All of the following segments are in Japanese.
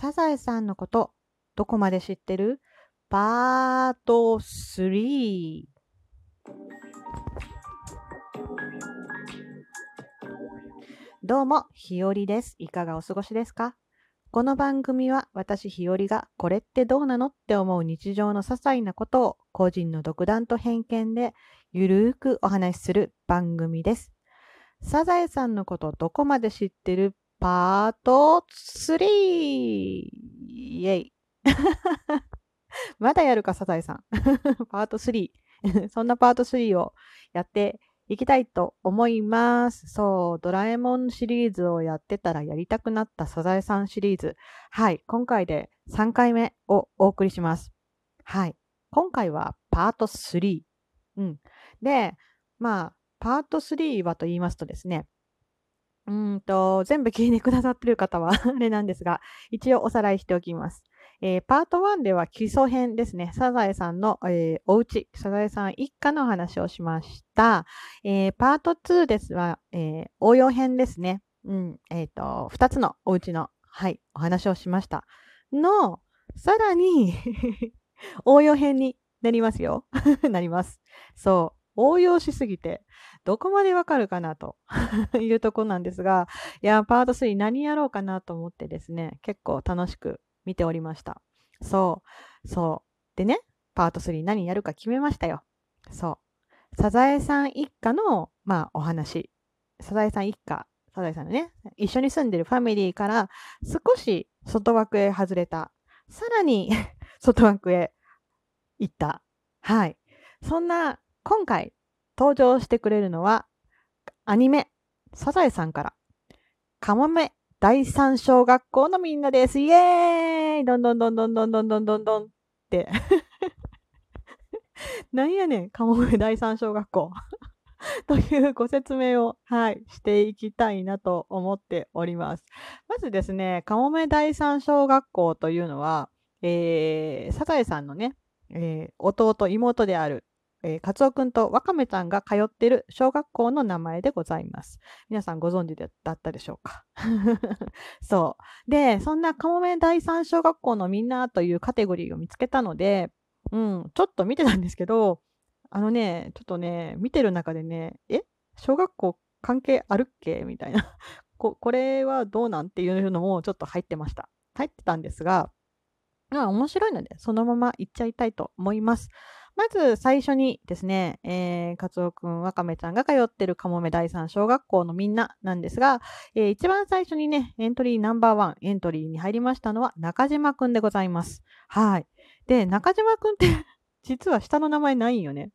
サザエさんのこと、どこまで知ってる？パート3。どうも、ひよりです。いかがお過ごしですか？この番組は私ひよりがこれってどうなのって思う日常の些細なことを個人の独断と偏見でゆるーくお話しする番組です。サザエさんのことどこまで知ってる？パート 3! イェイ まだやるか、サザエさん。パート3。そんなパート3をやっていきたいと思います。そう、ドラえもんシリーズをやってたらやりたくなったサザエさんシリーズ。はい、今回で3回目をお送りします。はい、今回はパート3。うん。で、まあ、パート3はと言いますとですね、うんと、全部聞いてくださってる方はあれなんですが、一応おさらいしておきます。えーパート1では基礎編ですね。サザエさんの、えーお家、サザエさん一家の話をしました。えーパート2ですは、えー応用編ですね。うん、えっ、と、2つのお家の、はい、お話をしました。の、さらに、応用編になりますよ。なります。そう。応用しすぎて、どこまでわかるかなと いうとこなんですが、いや、パート3何やろうかなと思ってですね、結構楽しく見ておりました。そう、そう。でね、パート3何やるか決めましたよ。そう。サザエさん一家の、まあ、お話。サザエさん一家、サザエさんのね、一緒に住んでるファミリーから少し外枠へ外れた。さらに 外枠へ行った。はい。そんな、今回登場してくれるのは、アニメ、サザエさんから、カモメ第三小学校のみんなです。イエーイどんどんどんどんどんどんどんどんどんって。なんやねん、カモメ第三小学校。というご説明を、はい、していきたいなと思っております。まずですね、カモメ第三小学校というのは、えー、サザエさんのね、えー弟、妹である、えー、カツオくんとワカメちゃんが通っている小学校の名前でございます。皆さんご存知だったでしょうか？そう。で、そんなカモメ第三小学校のみんなというカテゴリーを見つけたので、うん、ちょっと見てたんですけど、あのね、ちょっとね、見てる中でね、え？小学校関係あるっけ？みたいな こ。これはどうなん？っていうのもちょっと入ってました。入ってたんですが、面白いので、そのまま行っちゃいたいと思います。まず最初にですね、えー、カツオくん、ワカメちゃんが通ってるカモメ第三小学校のみんななんですが、えー一番最初にね、エントリーナンバーワン、エントリーに入りましたのは中島くんでございます。はい。で、中島くんって 実は下の名前ないんよね。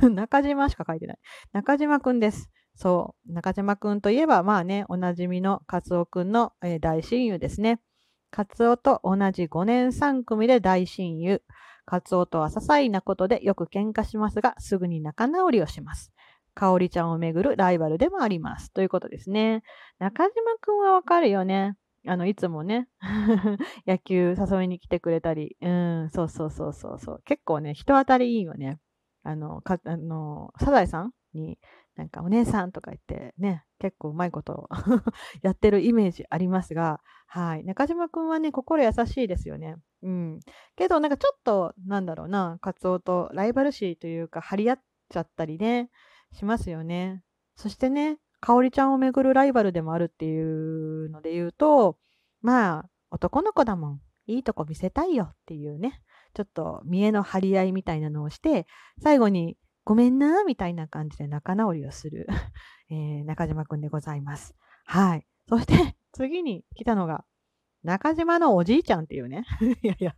中島しか書いてない。中島くんです。そう。中島くんといえば、まあね、おなじみのカツオくんの、えー大親友ですね。カツオと同じ5年3組で大親友。カツオとは些細なことでよく喧嘩しますが、すぐに仲直りをします。かおりちゃんをめぐるライバルでもあります。ということですね。中島くんはわかるよね。あの、いつもね、野球誘いに来てくれたり、うん、そうそうそうそうそう。結構ね、人当たりいいよね。あの、か、あの、サザエさんに、なんかお姉さんとか言ってね、結構うまいこと やってるイメージありますが、はい。中島くんはね、心優しいですよね。うん。けど、なんかちょっと、なんだろうな、カツオとライバル視というか、張り合っちゃったりね、しますよね。そしてね、かおりちゃんをめぐるライバルでもあるっていうので言うと、まあ、男の子だもん。いいとこ見せたいよっていうね、ちょっと見栄の張り合いみたいなのをして、最後に、ごめんな、みたいな感じで仲直りをする、えー中島くんでございます。はい。そして、次に来たのが、中島のおじいちゃんっていうね。いやいや、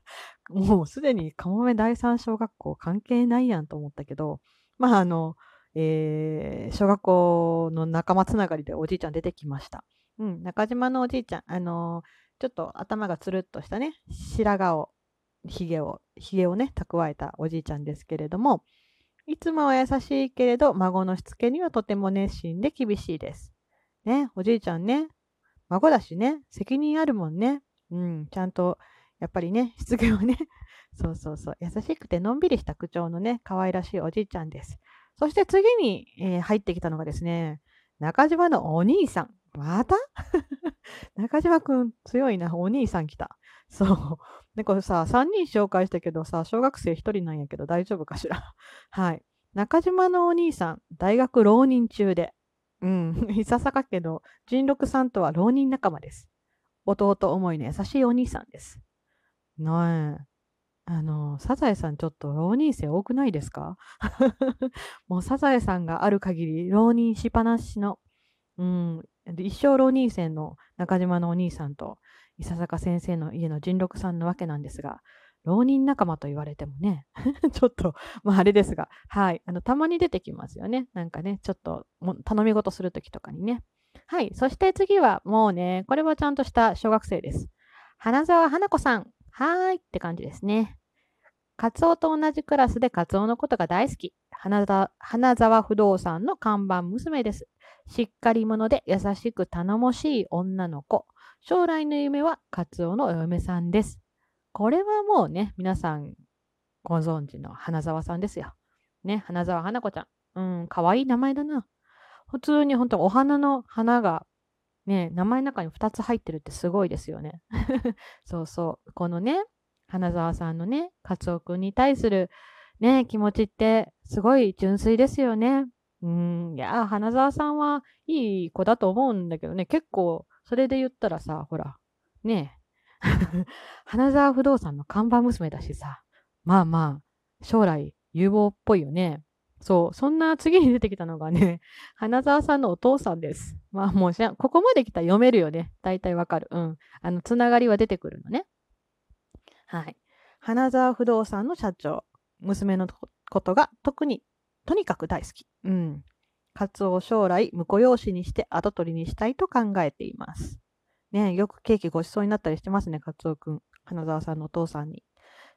もうすでにカモメ第三小学校関係ないやんと思ったけど、まああの、えー小学校の仲間つながりでおじいちゃん出てきました。うん、中島のおじいちゃん、あのちょっと頭がつるっとしたね、白髪を、ひげを、ひげをね、蓄えたおじいちゃんですけれども、いつもは優しいけれど、孫のしつけにはとても熱心で厳しいです。ね、おじいちゃんね、孫だしね、責任あるもんね。うん、ちゃんと、やっぱりね、しつけをね、そうそうそう、優しくてのんびりした口調のね、可愛らしいおじいちゃんです。そして次に、えー入ってきたのがですね、中島のお兄さん。また？中島くん強いな。お兄さん来た。そう。で、これさ、3人紹介したけどさ、小学生1人なんやけど大丈夫かしら？はい。中島のお兄さん、大学浪人中で。うん。伊佐坂家の仁六さんとは浪人仲間です。弟思いの優しいお兄さんです。なえ。あの、サザエさんちょっと浪人生多くないですか？もうサザエさんがある限り浪人しっぱなしの、うん、一生浪人生の中島のお兄さんと伊佐坂先生の家の仁六さんのわけなんですが、浪人仲間と言われてもね、ちょっと、まああれですが、はい、あの、たまに出てきますよね。なんかね、ちょっと頼み事するときとかにね。はい、そして次はもうね、これはちゃんとした小学生です。花沢花子さん。はーいって感じですね。カツオと同じクラスでカツオのことが大好き。花沢不動産の看板娘です。しっかり者で優しく頼もしい女の子。将来の夢はカツオのお嫁さんです。これはもうね、皆さんご存知の花沢さんですよ。ね、花沢花子ちゃん。うん、かわいい名前だな。普通に本当お花の花がね、名前の中に2つ入ってるってすごいですよね。そうそう。このね、花沢さんのね、カツオくんに対するね、気持ちってすごい純粋ですよね。うん、いや、花沢さんはいい子だと思うんだけどね、結構、それで言ったらさ、ほら、ね 花沢不動産の看板娘だしさ、まあまあ、将来有望っぽいよね。そう、そんな次に出てきたのがね、花沢さんのお父さんです。まあもう、ここまで来たら読めるよね。大体わかる。うん。あの、つながりは出てくるのね。はい。花沢不動産の社長、娘のことが特に、とにかく大好き。うん。カツオを将来、婿養子にして跡取りにしたいと考えています。ねよくケーキごちそうになったりしてますね、カツオくん。花沢さんのお父さんに。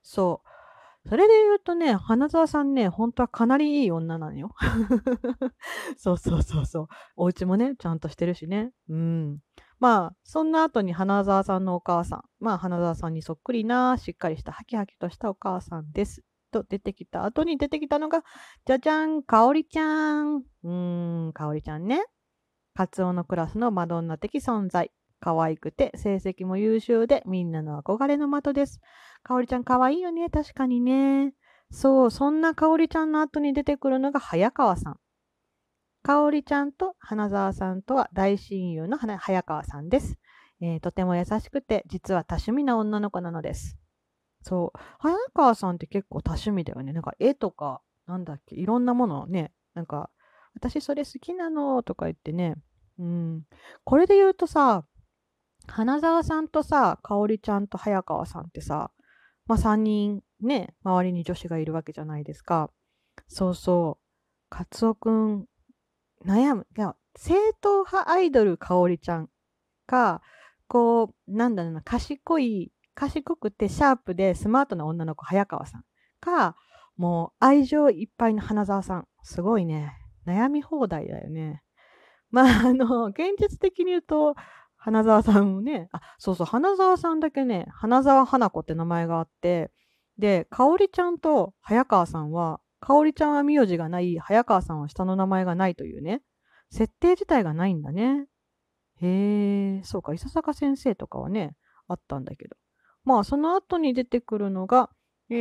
そう。それで言うとね、花沢さんね、本当はかなりいい女なのよ。そうそうそうそう。お家もね、ちゃんとしてるしね。うん。まあ、そんな後に花沢さんのお母さん、まあ、花沢さんにそっくりな、しっかりしたハキハキとしたお母さんです。と出てきた後に出てきたのが、じゃじゃん、かおりちゃん。うーん、かおりちゃんね。カツオのクラスのマドンナ的存在。可愛くて、成績も優秀で、みんなの憧れの的です。かおりちゃん可愛いよね、確かにね。そう、そんなかおりちゃんの後に出てくるのが早川さん。かおりちゃんと花沢さんとは大親友の早川さんです、えー、とても優しくて、実は多趣味な女の子なのです。そう。早川さんって結構多趣味だよね。なんか絵とか、なんだっけ、いろんなものをね、なんか、私それ好きなのとか言ってね。うん。これで言うとさ、花沢さんとさ、かおりちゃんと早川さんってさ、まあ3人ね、周りに女子がいるわけじゃないですか。そうそう。カツオくん、悩む。いや、正統派アイドルかおりちゃんか、こう、なんだろうな、賢い、賢くてシャープでスマートな女の子、早川さんか、もう愛情いっぱいの花澤さん。すごいね。悩み放題だよね。まあ、あの、現実的に言うと、花澤さんもね、あ、そうそう、花澤さんだけね、花澤花子って名前があって、で、かおりちゃんと早川さんはかおりちゃんは名字がない、早川さんは下の名前がないというね、設定自体がないんだね。へえ、そうか、伊佐坂先生とかはね、あったんだけど。まあ、その後に出てくるのが、え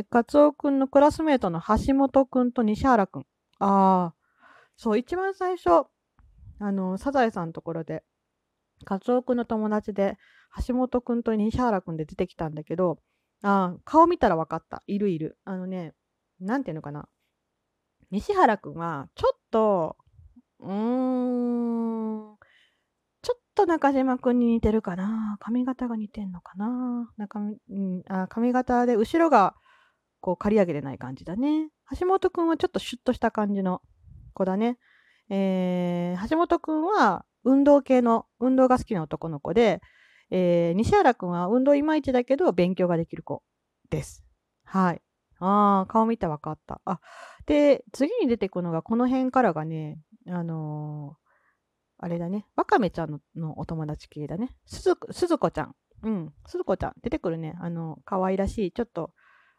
ー、カツオくんのクラスメートの橋本くんと西原くん。ああ、そう、一番最初、あの、サザエさんのところで、カツオくんの友達で、橋本くんと西原くんで出てきたんだけど、ああ、顔見たら分かった。いるいる。あのね、なんていうのかな。西原くんは、ちょっと、うーん、と中島くんに似てるかな？髪型が似てんのかな？なんか、うん、あ髪型で後ろがこう刈り上げてない感じだね。橋本くんはちょっとシュッとした感じの子だね。えー、橋本くんは運動系の、運動が好きな男の子で、えー、西原くんは運動いまいちだけど勉強ができる子です。はい。ああ、顔見て分かった。あ、で、次に出てくるのが、この辺からがね、あのー、あれだね、わかめちゃんのお友達系だね。すず、すずこちゃん。うん、すずこちゃん。出てくるね。あの、可愛らしい、ちょっと、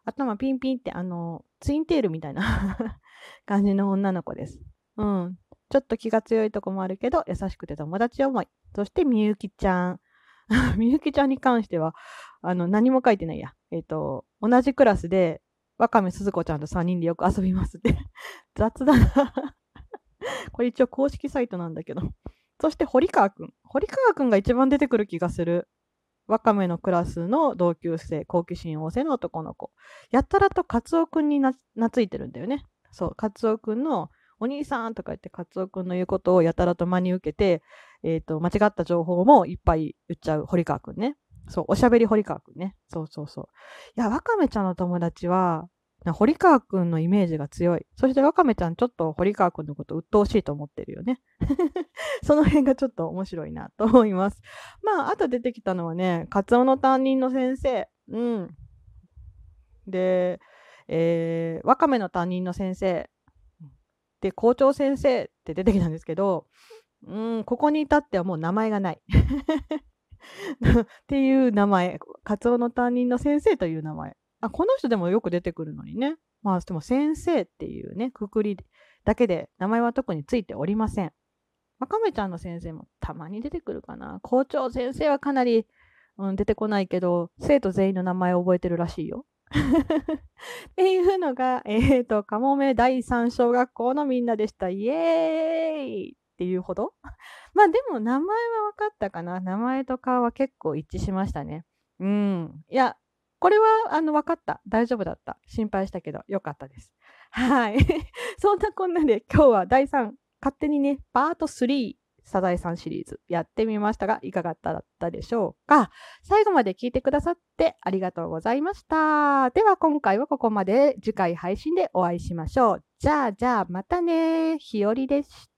頭ピンピンって、あの、ツインテールみたいな 感じの女の子です。うん。ちちょっと気が強いとこもあるけど、優しくて友達思い。そしてみゆきちゃん。みゆきちゃんに関しては、あの、何も書いてないや。えっ、ー、と、同じクラスで、わかめすずこちゃんと3人でよく遊びますって 雑だな これ一応公式サイトなんだけど そして堀川くん。堀川くんが一番出てくる気がする。わかめのクラスの同級生、好奇心旺盛の男の子。やたらとカツオくんにな懐いてるんだよね。そう、カツオくんのお兄さんとか言ってカツオくんの言うことをやたらと真に受けて、えっ、ー、と、間違った情報もいっぱい言っちゃう堀川くんね。そう、おしゃべり堀川くんね。そうそうそう。いや、わかめちゃんの友達は、堀川くんのイメージが強い。そしてわかめちゃんちょっと堀川くんのこと鬱陶しいと思ってるよね。その辺がちょっと面白いなと思います。まあ、あと出てきたのはね、カツオの担任の先生。うん。で、えー、わかめの担任の先生。で、校長先生って出てきたんですけど、うん、ここに至ってはもう名前がない。っていう名前。カツオの担任の先生という名前。あ、この人でもよく出てくるのにね。まあ、でも先生っていうね、くくりだけで名前は特についておりません。わかめちゃんの先生もたまに出てくるかな。校長先生はかなり、うん、出てこないけど、生徒全員の名前を覚えてるらしいよ。っていうのが、えっ、ー、と、かもめ第三小学校のみんなでした。イエーイっていうほど まあでも名前は分かったかな。名前と顔は結構一致しましたね。うん。いや、これは、あの、分かった。大丈夫だった。心配したけど、よかったです。はい。そんなこんなで、今日は第3、勝手にね、パート3、サザエさんシリーズやってみましたが、いかがだったでしょうか？最後まで聞いてくださってありがとうございました。では今回はここまで次回配信でお会いしましょう。じゃあじゃあまたね。ひよりでした。